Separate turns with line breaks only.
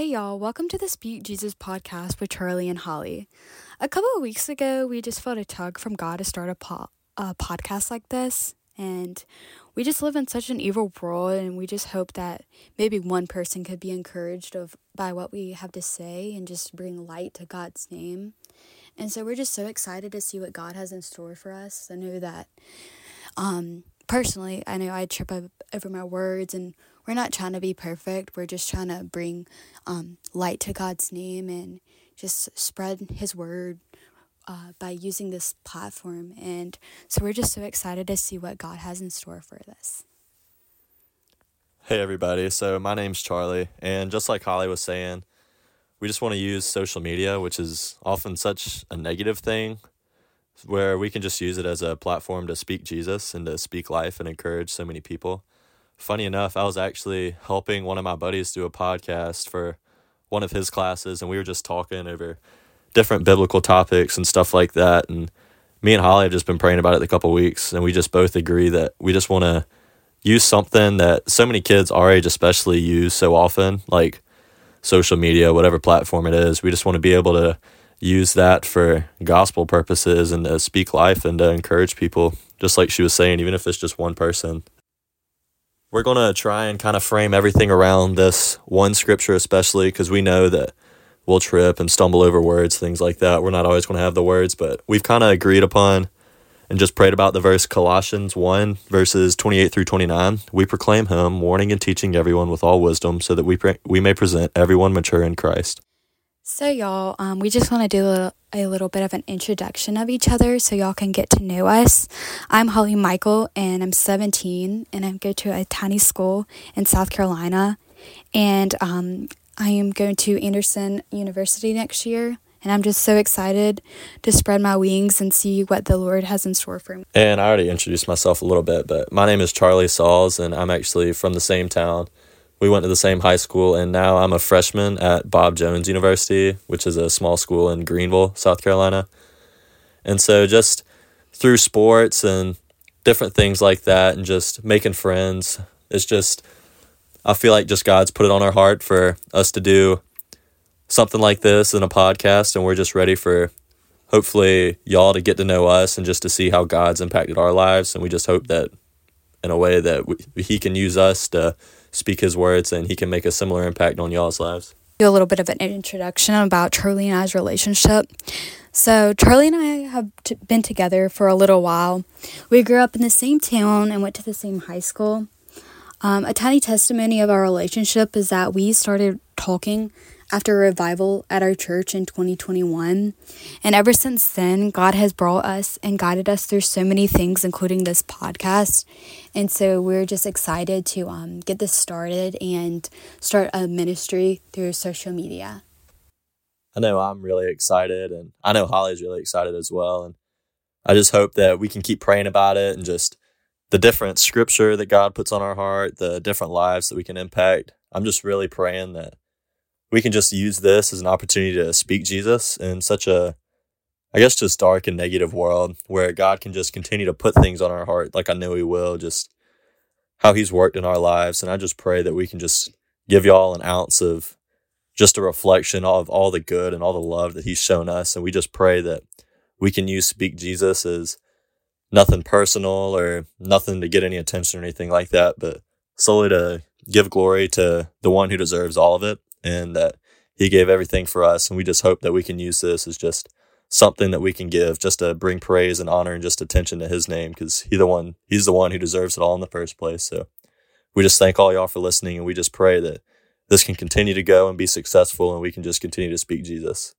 Hey y'all, welcome to the Speak Jesus podcast with Charlie and Holly. A couple of weeks ago, we just felt a tug from God to start a, po- a podcast like this, and we just live in such an evil world, and we just hope that maybe one person could be encouraged of by what we have to say and just bring light to God's name. And so we're just so excited to see what God has in store for us. I know that um personally, I know I trip up over my words and we're not trying to be perfect. We're just trying to bring um, light to God's name and just spread His word uh, by using this platform. And so we're just so excited to see what God has in store for this.
Hey, everybody. So, my name's Charlie. And just like Holly was saying, we just want to use social media, which is often such a negative thing, where we can just use it as a platform to speak Jesus and to speak life and encourage so many people funny enough, I was actually helping one of my buddies do a podcast for one of his classes, and we were just talking over different biblical topics and stuff like that. And me and Holly have just been praying about it a couple weeks, and we just both agree that we just want to use something that so many kids our age especially use so often, like social media, whatever platform it is. We just want to be able to use that for gospel purposes and to speak life and to encourage people, just like she was saying, even if it's just one person we're going to try and kind of frame everything around this one scripture, especially because we know that we'll trip and stumble over words, things like that. We're not always going to have the words, but we've kind of agreed upon and just prayed about the verse Colossians 1, verses 28 through 29. We proclaim him, warning and teaching everyone with all wisdom, so that we, pre- we may present everyone mature in Christ.
So, y'all, um, we just want to do a little, a little bit of an introduction of each other so y'all can get to know us. I'm Holly Michael, and I'm 17, and I go to a tiny school in South Carolina. And um, I am going to Anderson University next year. And I'm just so excited to spread my wings and see what the Lord has in store for me.
And I already introduced myself a little bit, but my name is Charlie Sauls, and I'm actually from the same town we went to the same high school, and now I'm a freshman at Bob Jones University, which is a small school in Greenville, South Carolina. And so, just through sports and different things like that, and just making friends, it's just, I feel like just God's put it on our heart for us to do something like this in a podcast, and we're just ready for hopefully y'all to get to know us and just to see how God's impacted our lives. And we just hope that in a way that we, He can use us to speak his words and he can make a similar impact on y'all's lives.
A little bit of an introduction about Charlie and I's relationship. So, Charlie and I have t- been together for a little while. We grew up in the same town and went to the same high school. Um, a tiny testimony of our relationship is that we started talking after a revival at our church in 2021. And ever since then, God has brought us and guided us through so many things, including this podcast. And so we're just excited to um, get this started and start a ministry through social media.
I know I'm really excited, and I know Holly's really excited as well. And I just hope that we can keep praying about it and just the different scripture that God puts on our heart, the different lives that we can impact. I'm just really praying that we can just use this as an opportunity to speak Jesus in such a, I guess, just dark and negative world where God can just continue to put things on our heart, like I know He will, just how He's worked in our lives. And I just pray that we can just give y'all an ounce of just a reflection of all the good and all the love that He's shown us. And we just pray that we can use Speak Jesus as nothing personal or nothing to get any attention or anything like that, but solely to give glory to the one who deserves all of it and that he gave everything for us. And we just hope that we can use this as just something that we can give just to bring praise and honor and just attention to his name because he the one he's the one who deserves it all in the first place. So we just thank all y'all for listening and we just pray that this can continue to go and be successful and we can just continue to speak Jesus.